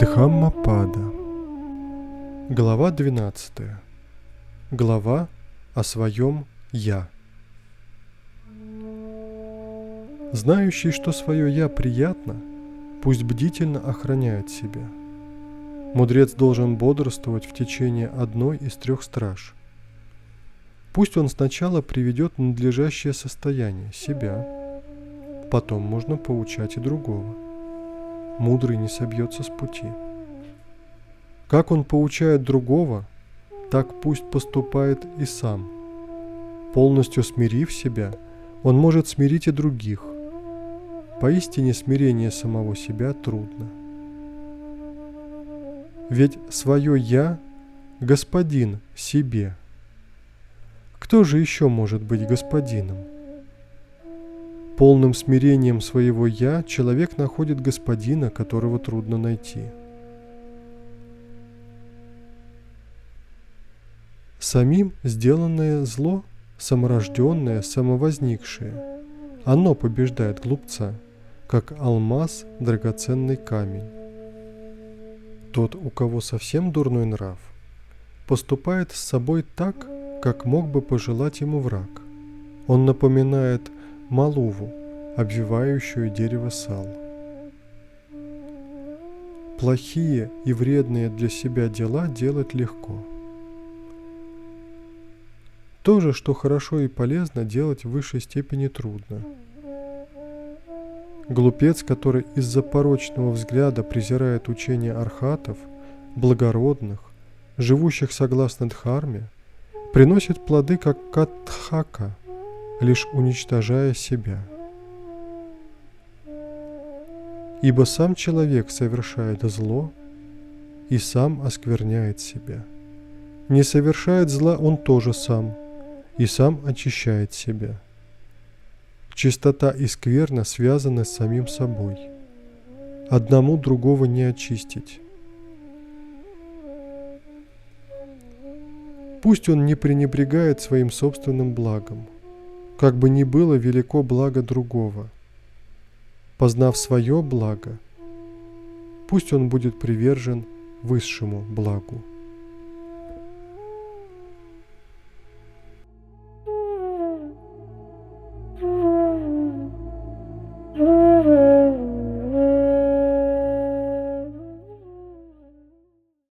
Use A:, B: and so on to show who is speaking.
A: Дхаммапада Глава 12 Глава о своем «Я» Знающий, что свое «я» приятно, пусть бдительно охраняет себя. Мудрец должен бодрствовать в течение одной из трех страж. Пусть он сначала приведет надлежащее состояние себя, потом можно поучать и другого – мудрый не собьется с пути. Как он поучает другого, так пусть поступает и сам. Полностью смирив себя, он может смирить и других. Поистине смирение самого себя трудно. Ведь свое «я» – господин себе. Кто же еще может быть господином? Полным смирением своего «я» человек находит господина, которого трудно найти. Самим сделанное зло, саморожденное, самовозникшее, оно побеждает глупца, как алмаз – драгоценный камень. Тот, у кого совсем дурной нрав, поступает с собой так, как мог бы пожелать ему враг. Он напоминает малуву, обвивающую дерево сал. Плохие и вредные для себя дела делать легко. То же, что хорошо и полезно, делать в высшей степени трудно. Глупец, который из-за порочного взгляда презирает учение архатов, благородных, живущих согласно Дхарме, приносит плоды как катхака – лишь уничтожая себя. Ибо сам человек совершает зло и сам оскверняет себя. Не совершает зла он тоже сам и сам очищает себя. Чистота и скверна связаны с самим собой. Одному другого не очистить. Пусть он не пренебрегает своим собственным благом – как бы ни было велико благо другого. Познав свое благо, пусть он будет привержен высшему благу.